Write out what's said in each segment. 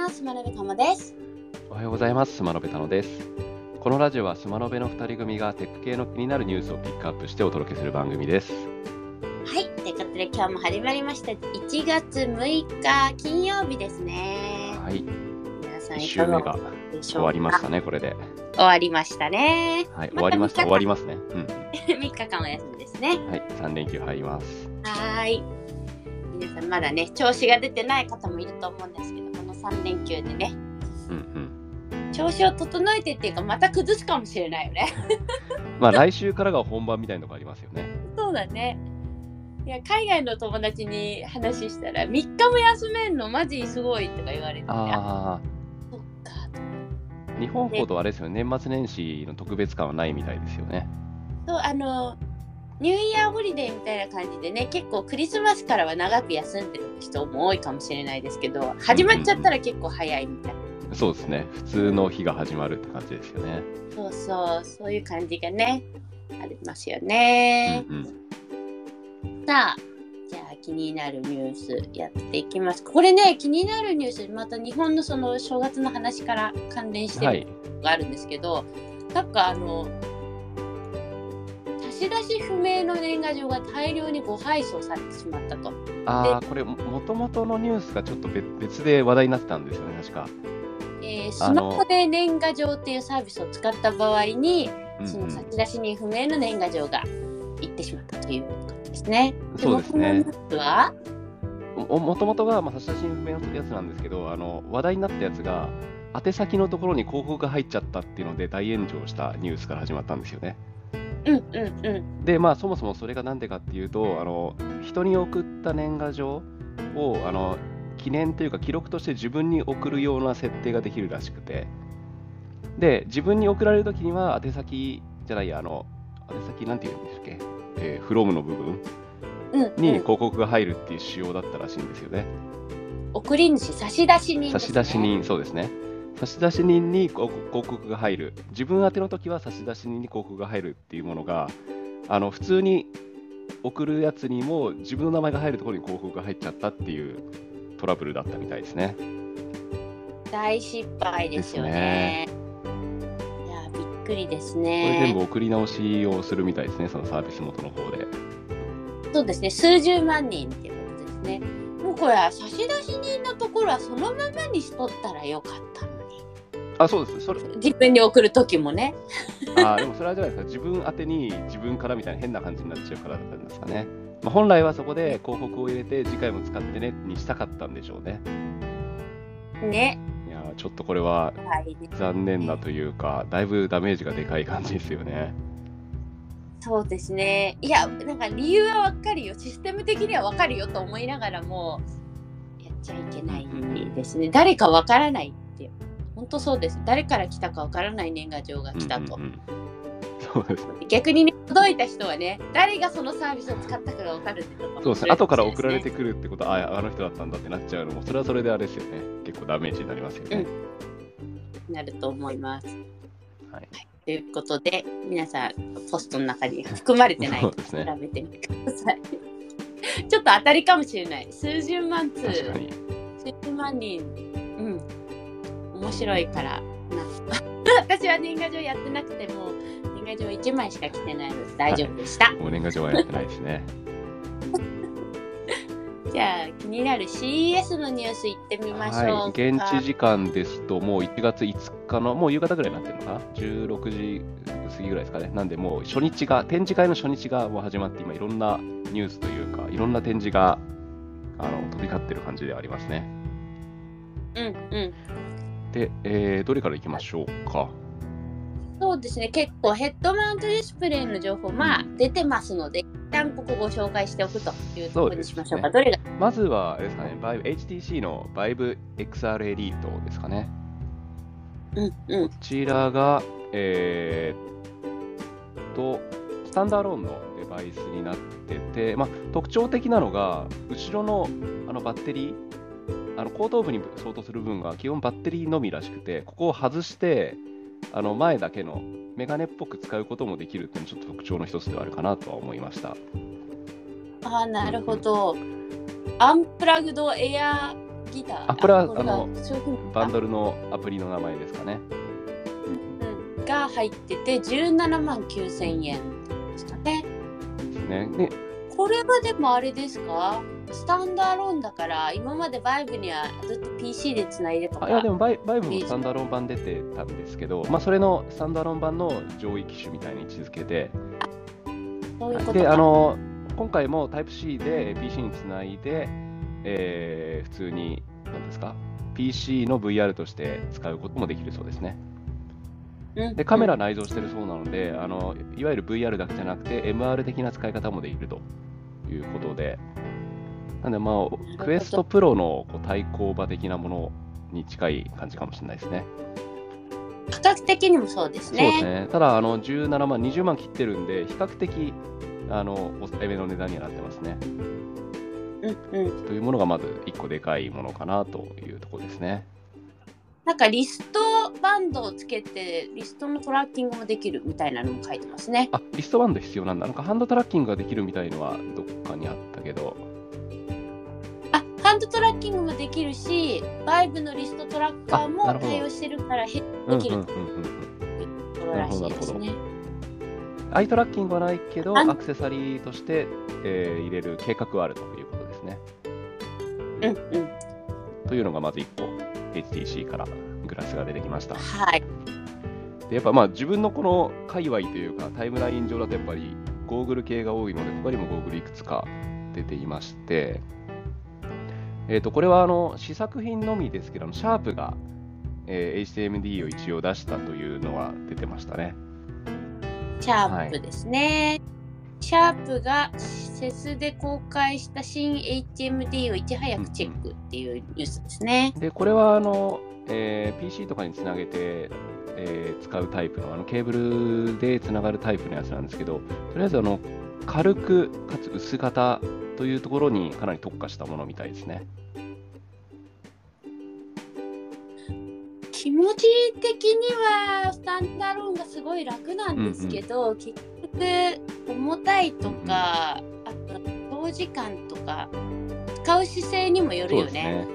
ます。真鍋かもです。おはようございます。スマノベタノです。このラジオはスマノベの2人組がテック系の気になるニュースをピックアップしてお届けする番組です。はい。ということで今日も始まりました。1月6日金曜日ですね。はい。皆さん1いかが週目がでし終ょうか？わりましたね、これで。終わりましたね。はい、終わりました。終わりますね。うん。3日間お休みですね。はい、3連休入ります。はーい。まだね、調子が出てない方もいると思うんですけど、この3連休でね、うんうん。調子を整えてっていうか、また崩すかもしれないよね。まあ来週からが本番みたいなとこありますよね。そうだね。いや海外の友達に話したら3日も休めんのマジすごいとか言われて、ああそっかあ、日本ほどあれですよね、年末年始の特別感はないみたいですよね。そうあのNew Year holiday みたいな感じでね結構クリスマスからは長く休んでる人も多いかもしれないですけど始まっちゃったら結構早いみたいな、そうですね、普通の日が始まるって感じですよね。そうそうそういう感じがねありますようんね、うん。さあじゃあ気になるニュースやっていきますこれね気になるニュースまた日本のその正月の話から関連してるがあるんですけど、なんかあの差出不明の年賀状が大量にご配送されてしまったと。ああ、これもともとのニュースがちょっと別別で話題になってたんですよね、確か。えースマホで年賀状っていうサービスを使った場合に、うんその差出人不明の年賀状が行ってしまったということですね。そうですねこのニュースは？ももともとが、まあ、差出人不明のやつなんですけどあの話題になったやつが宛先のところに広告が入っちゃったっていうので大炎上したニュースから始まったんですよね。うんうんうん。でまあそもそもそれが何でかっていうとあの人に送った年賀状をあの記念というか記録として自分に送るような設定ができるらしくてで自分に送られるときには宛先じゃないやあの宛先なんて言うんですっけ、えー、フロムの部分？うんうん、に広告が入るっていう仕様だったらしいんですよね。送り主差出人ね。差出人、そうですね。差出人に広告が入る。自分宛ての時は差出人に広告が入るっていうものが、あの普通に送るやつにも自分の名前が入るところに広告が入っちゃったっていうトラブルだったみたいですね。大失敗ですよね。いやびっくりですこれね。全部送り直しをするみたいですね、そのサービス元の方で。そうですね、数十万人っていうことですね。もうこれは差出人のところはそのままにしとったらよかった。あ、そうです。それ自分に送る時もね。あでもそれはじゃないですか、自分宛てに自分からみたいな変な感じになっちゃうからだったんですかね。まあ、本来はそこで広告を入れて、次回も使ってねにしたかったんでしょうね。ね。いやーちょっとこれははい、残念なというか、だいぶダメージがでかい感じですよね。そうですね。いや、なんか理由はわかるよ。システム的にはわかるよと思いながらも、やっちゃいけないですね。誰かわからないって。本当そうです。誰から来たかわからない年賀状が来たと。うんうんうんそうですね。逆にね、届いた人はね、誰がそのサービスを使ったかがわかるってことそうですね。後から送られてくるってことは、ああの人だったんだってなっちゃうのも、それはそれであれですよね。結構ダメージになりますよね。なると思います。はい。ということで、皆さん、ポストの中に含まれてないかそうですね調べてみてください。ちょっと当たりかもしれない。数十万通。数十万人、うん、面白いからな。私は年賀状やってなくても、年賀状1枚しか来てないので大丈夫でした。もう年賀状はやってないですね。じゃあ、気になる CES のニュースいってみましょうか。はい。現地時間ですと、もう1月5日の、もう夕方ぐらいになってるのかな ?16 時過ぎぐらいですかね。なんで、もう初日が、展示会の初日がもう始まって、今いろんなニュースというか、いろんな展示があの飛び交ってる感じではありますね。うんうん。で、えーどれからいきましょうか？そうですね、結構ヘッドマウントディスプレイの情報、まあ出てますので、一旦ここご紹介しておくというところにしましょうか。そうどれが？まずは、ですかね、バイブ HTC の Vive XR エリートですかね。うんうんこちらが、えーっと、スタンダーローンのデバイスになってて、まあ、特徴的なのが、後ろのあのバッテリー、あの後頭部に相当する部分が基本バッテリーのみらしくて、ここを外して、あの前だけのメガネっぽく使うこともできるっていうのはちょっと特徴の一つではあるかなとは思いました。ああ、なるほど。アンプラグドエアギター？あこれはがあのバンドルのアプリの名前ですかね。うんが入ってて17万9000円ですかね。ですね。でこれはでもあれですか？スタンダーローンだから今までバイブにはずっと PC でつないでとか。あいやでもバイバイブもスタンダーローン版出てたんですけど、まあ、それのスタンダーローン版の上位機種みたいに位置づけで、そういうことか。であの今回も Type-C で PC につないで、えー普通に、なんですか、PC の VR として使うこともできるそうですね。うん。で、カメラ内蔵してるそうなので、あのいわゆる VR だけじゃなくて、MR 的な使い方もできるということで、なんで、まどあ、クエストプロのこう対抗馬的なものに近い感じかもしれないですね。価格的にもそうですそうですね。ね。ただ、あの17万、20万切ってるんで、比較的、あの、抑えめの値段にはなってますね。うんうん。というものがまず1個でかいものかなというところですね。なんかリストバンドをつけてリストのトラッキングもできるみたいなのも書いてますね。あ、リストバンド必要なんだ。なんかハンドトラッキングができるみたいのはどっかにあったけど。あハンドトラッキングもできるし、バイブのリストトラッカーあも対応してるからできるうんう。ところらしいですね。アイトラッキングはないけど、アクセサリーとして、えー入れる計画はあるということですね。うんうん。というのがまず1個、HTC からグラスが出てきました。はい。でやっぱまあ自分のこの界隈というかタイムライン上だとやっぱりゴーグル系が多いので他にもゴーグルいくつか出ていまして、えー、とこれはあの試作品のみですけどシャープが、えー HTMD を一応出したというのは出てましたね。シャープですね。シャープがセスで公開した新 HMD をいち早くチェックっていうニュースですね。でこれはあの、えー PC とかにつなげて、えー使うタイプのあのケーブルでつながるタイプのやつなんですけどとりあえずあの軽くかつ薄型というところにかなり特化したものみたいですね。気持ち的にはスタンダーローンがすごい楽なんですけど、結局重たいとか、あと長時間とか使う姿勢にもよるよね。ね。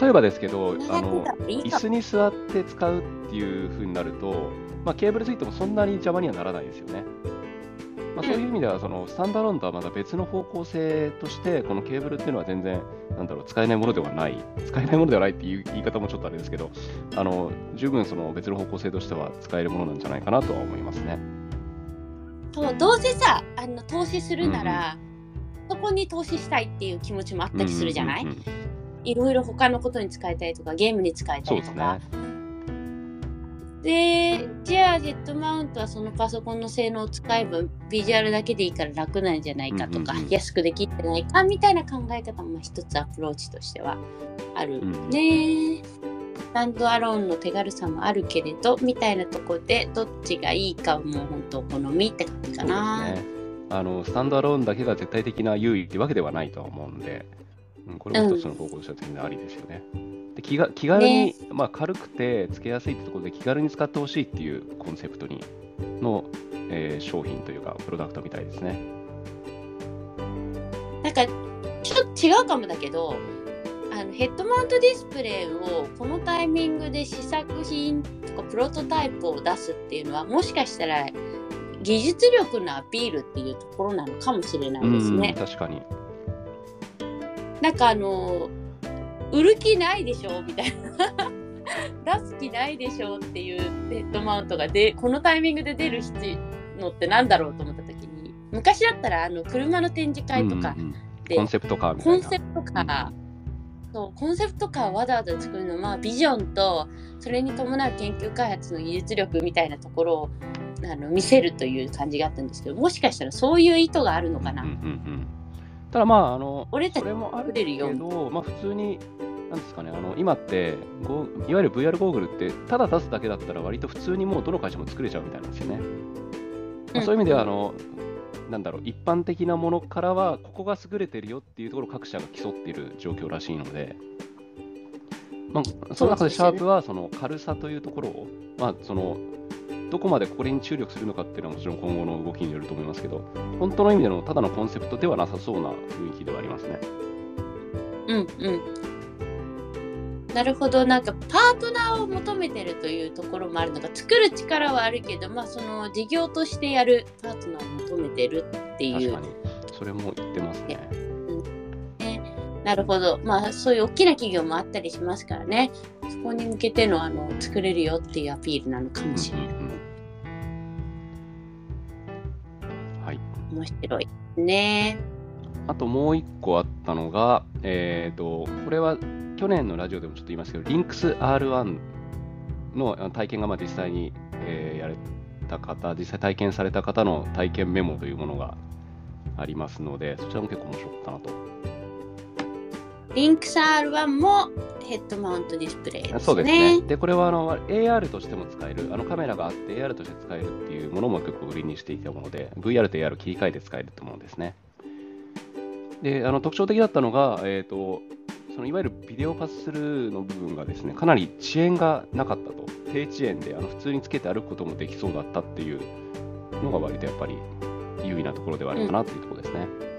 例えばですけど、あ長の椅子に座って使うっていう風になると、まあ、ケーブルついてもそんなに邪魔にはならないですよね。まあ、そういう意味では、そのスタンダーローンとはまた別の方向性として、このケーブルっていうのは全然、なんだろう、使えないものではない、使えないものではないっていう言い方もちょっとあれですけど、あの十分その別の方向性としては使えるものなんじゃないかなとは思いますね。そうどうせさあの投資するなら、そこに投資したいっていう気持ちもあったりするじゃない、うんうんうんうん。いろいろ他のことに使いたいとかゲームに使いたそうですいとかね。でじゃあヘッドマウントはそのパソコンの性能を使えばビジュアルだけでいいから楽なんじゃないかとか、うんうんうん安くできるんじゃないかみたいな考え方も一つアプローチとしてはあるうんね。スタンドアローンの手軽さもあるけれどみたいなとこでどっちがいいかはもう本当お好みって感じかな。ね。あのスタンドアローンだけが絶対的な優位ってわけではないとは思うんで、うん、これも一つの方向としては全然ありですよね。で気が気軽に、ねまあ、軽くてつけやすいってところで気軽に使ってほしいっていうコンセプトにの、えー商品というかプロダクトみたいですね。なんかちょっと違うかもだけどあのヘッドマウントディスプレイをこのタイミングで試作品とかプロトタイプを出すっていうのはもしかしたら技術力のアピールっていうところなのかもしれないですね。うん確かに。なんかあの売る気ないでしょみたいな。出す気ないでしょっていうヘッドマウントがでこのタイミングで出る必要のってなんだろうと思った時に昔だったらあの車の展示会とかうんうんうん。でコンセプトカーみたコいな。ンセプトカー、そうコンセプトカーをわざわざ作るのは、まあ、ビジョンとそれに伴う研究開発の技術力みたいなところをあの見せるという感じがあったんですけどもしかしたらそういう意図があるのかな、うんうんうんただまああの俺たちそれもあるけど、まあ、普通に、なんですかね、あの今ってゴー、いわゆる VR ゴーグルって、ただ出すだけだったら、割と普通にもうどの会社も作れちゃうみたいなんですよね。まあ、そういう意味では、あの、なんだろう、一般的なものからは、ここが優れてるよっていうところを各社が競っている状況らしいので、まあ、その中でシャープは、その軽さというところを、まあ、その、どこまでこれに注力するのかっていうのはもちろん今後の動きによると思いますけど、本当の意味でのただのコンセプトではなさそうな雰囲気ではありますね。うんうん。なるほど。なんかパートナーを求めてるというところもあるのか作る力はあるけどまあその事業としてやるパートナーを求めてるっていう。確かに。それも言ってますね。なるほど。まあそういう大きな企業もあったりしますからね。そこに向けてのあの作れるよっていうアピールなのかもしれない、面白いねあともう一個あったのが、えっ、と、これは去年のラジオでもちょっと言いましたけど、リンクス R1 のあの体験がまあ実際に、えーやれた方、実際体験された方の体験メモというものがありますので、そちらも結構面白かったなと。リンクス R1 もヘッドマウントディスプレイですねそうですね。で、これはあの AR としても使える、あのカメラがあって AR として使えるっていうものも結構売りにしていたもので、VR と AR を切り替えて使えるってものですね。で、あの特徴的だったのが、えっ、と、そのいわゆるビデオパススルーの部分がですね、かなり遅延がなかったと。低遅延であの普通につけて歩くこともできそうだったっていうのが割とやっぱり優位なところではあるかなというところですね。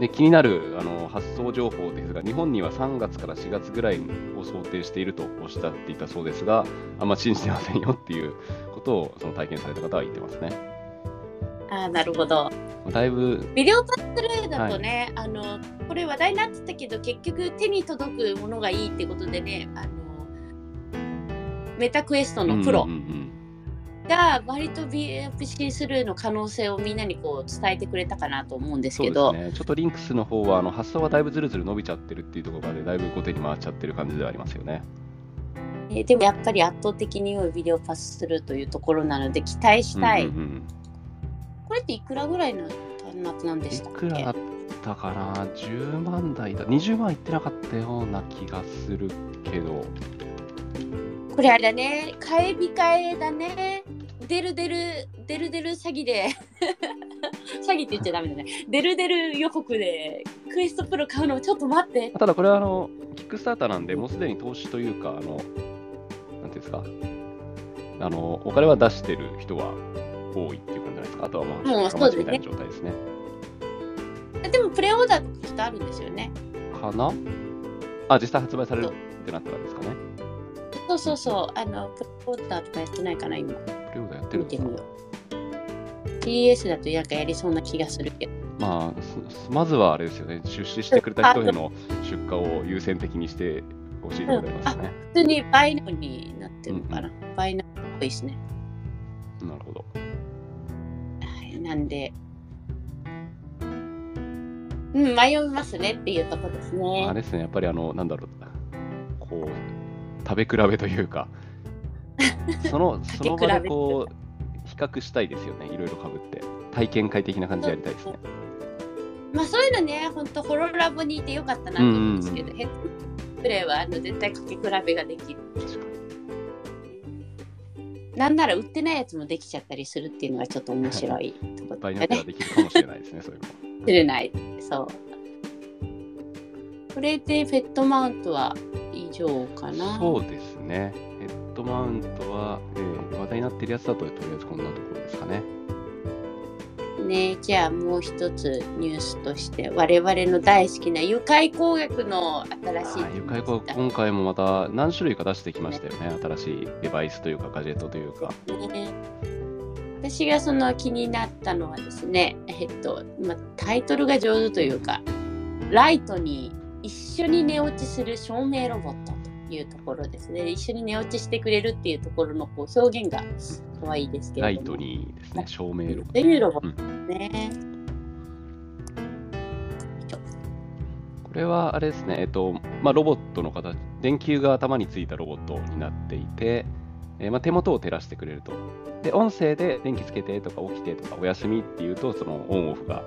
で気になるあの発送情報ですが、日本には3月から4月ぐらいを想定しているとおっしゃっていたそうですが、あんま信じてませんよっていうことをその体験された方は言ってますね。ああなるほど。だいぶ、ビデオパススルーだとね、あのこれ話題になってたけど結局手に届くものがいいってことでねあのメタクエストのプロ。うんうんうんが割と BFC スルーの可能性をみんなにこう伝えてくれたかなと思うんですそうけどですね、ちょっとリンクスの方はあの発想がだいぶずるずる伸びちゃってるっていうところまでだいぶ後手に回っちゃってる感じではありますよね。えーでもやっぱり圧倒的に良いビデオパススルーというところなので期待したい、うんうんうんこれっていくらぐらいの端末なんでいしたっけくらだったかな ?10 万台だ。20万いってなかったような気がするけど、これあれだね。買い控えだねデルデルデルデル詐欺で。詐欺って言っちゃダメだね。デルデル予告でクエストプロ買うのちょっと待って。ただこれはあの、キックスターターなんで、もうすでに投資というか、あの、なんていうんですか、あの、お金は出してる人は多いっていう感じじゃないですか？あとはまあ、もうそうですね。みたいな状態ですね。でもプレオーダーとかきっとあるんですよね。かな？あ、実際発売されるってなったらですかね。そうそうそう。あのプレオーダーとかやってないかな今ってる。見てみよう。TS だとなんかやりそうな気がするけど。まあ、すまずはあれですよね、出資してくれた人への出荷を優先的にしてほしいでございますね。普通に倍のになってるのかな、倍のっぽいですね。なるほど。はいなんで。うん迷いますねっていうところですね。あれですね、やっぱりあの、なんだろう、こう、食べ比べというか、そのその場でこう、比較したいですよね、いろいろかぶって。体験会的な感じでやりたいですね。まあそういうのね、本当ホロラボにいてよかったなと思うんですけど、うんヘッドプレイはあの絶対かけ比べができる。なんなら売ってないやつもできちゃったりするっていうのがちょっと面白いところ場合によ。ってはできるかもしれないですね、そういうのも。知れない。そう。これでフェットマウントは以上かな。そうですね。ヘッドマウントは、えー話題になってるやつだと、とりあえずこんなところですかね。ね、じゃあもう一つニュースとして我々の大好きな愉快工学の新しいはい、ゆかいこ今回もまた何種類か出してきましたよね。新しいデバイスというか、ガジェットというか。ね私がその気になったのはですね、えっとまあ、タイトルが上手というかライトに一緒に寝落ちする照明ロボットというところですね。一緒に寝落ちしてくれるっていうところのこう表現が可愛いですけれども。ライトにですね、照明ロボというロボットですね、これはあれですね、えっとまあ、ロボットの形、電球が頭についたロボットになっていて、えーまあ、手元を照らしてくれると。で、音声で電気つけてとか起きてとかお休みっていうと、そのオンオフが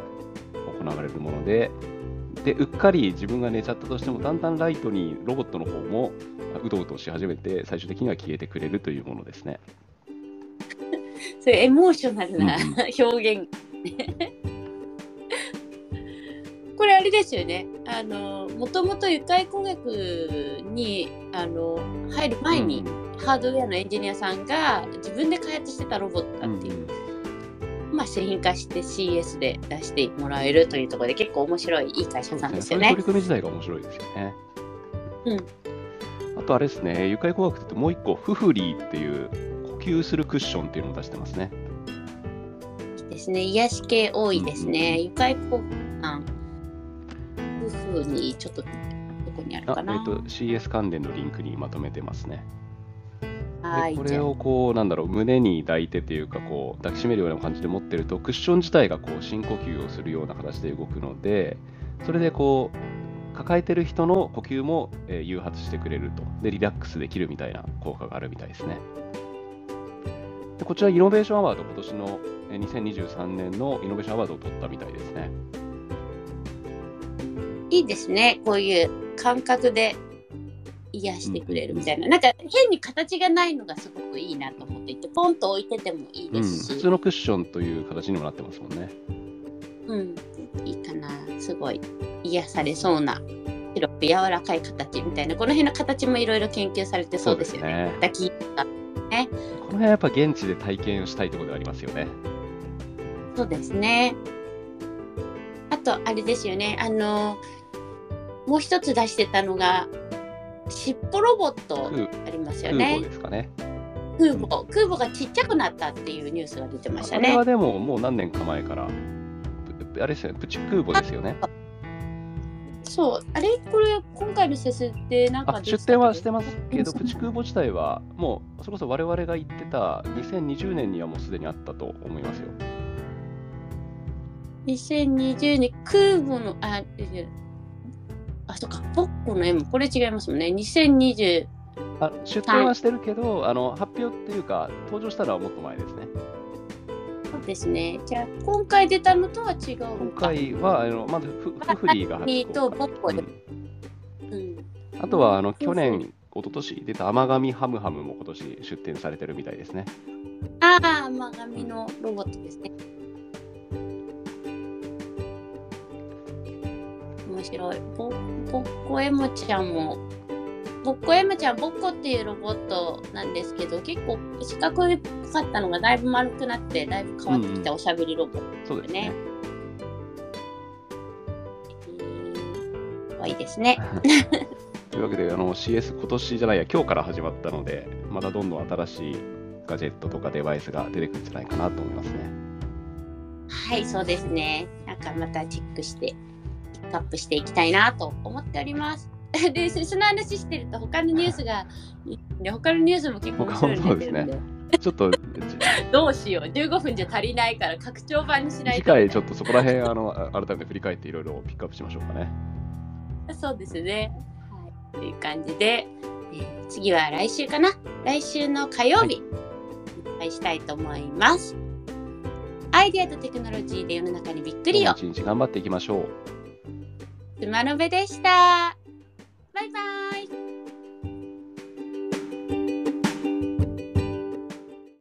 行われるもので、で、うっかり自分が寝ちゃったとしても、だんだんライトにロボットの方もうとうとし始めて、最終的には消えてくれるというものですね。そういうエモーショナルなうん表現。これあれですよね。あのもともと愉快工学にあの入る前に、ハードウェアのエンジニアさんが自分で開発してたロボットだっていう、まあ、製品化して CS で出してもらえるというところで結構面白いいい会社さんですよねね。取り組み自体が面白いですよね。とあれですね、床工学ってもう一個、フフリーっていう呼吸するクッションっていうのを出してますね。ですね。癒し系多いですね。ゆかいこさん。夫婦にちょっとどこにあるあ、えっ、かな。と、CS 関連のリンクにまとめてますね。はい。でこれをこう、なんだろう、胸に抱いてというか、こう、抱きしめるような感じで持ってると、クッション自体がこう深呼吸をするような形で動くので、それでこう、抱えてる人の呼吸も、えー誘発してくれると。で、リラックスできるみたいな効果があるみたいですね。でこちら、イノベーションアワード、今年のえー2023年のイノベーションアワードを取ったみたいですね。いいですね。こういう感覚で癒してくれるみたいな。なんか変に形がないのがすごくいいなと思っていて、ポンと置いててもいいうん、ですし。普通のクッションという形にもなってますもんね。うん、いいかな。すごい癒されそうな。白く柔らかい形みたいな。この辺の形もいろいろ研究されてそうですよね。抱きとか。この辺はやっぱ現地で体験をしたいところではありますよね。そうですね。あと、あれですよね。あの、もう一つ出してたのが、尻尾ロボット空ありますよね。ですかね。空母。空母がちっちゃくなったっていうニュースが出てましたねあれは。でももう何年か前から、ぷあれですよね、プチ空母ですよね。そう。あれこれ、今回の施設でなんかあ出展はしてますけど、うんプチ空母自体はもう、それこそ我々が言ってた2020年にはもうすでにあったと思いますよ。2020年空母の、あ、えあ、そっか、ポッコの M、これ違いますもんね。2020、あ出展はしてるけど、あの発表っていうか、登場したのはもっと前ですね。そうですね。じゃあ、今回出たのとは違うの今か。回は、あのまずフフフリーが初フとポッコで、うんうん。あとはあの去年、一昨年出た甘神ハムハムも今年出展されてるみたいですね。ああ、甘神のロボットですね。面白い。ぼぼっこエムちゃんも、ぼっこエムちゃん、ぼっこっていうロボットなんですけど、結構四角いかったのがだいぶ丸くなって、だいぶ変わってきたおしゃべりロボット。そうですねね。うん可愛いですね。というわけであの CS 今年じゃないや今日から始まったのでまたどんどん新しいガジェットとかデバイスが出てくるんじゃないかなと思いますね。はい、そうですね。なんかまたチェックして、ピックアップしていきたいなと思っております。で、そその話してると他のニュースが、ね、他のニュースも結構面白いの出てるんで、ちょっとじ どうしよう。15分じゃ足りないから拡張版にしない次と。回 ちょっとそこら辺あのあ改めて振り返っていろいろピックアップしましょうかね。そうですね。はい。という感じで、えー次は来週かな。来週の火曜日、お会いしたいと思います。アイデアとテクノロジーで世の中にびっくりを一日頑張っていきましょう。つのべでした。バイバイ。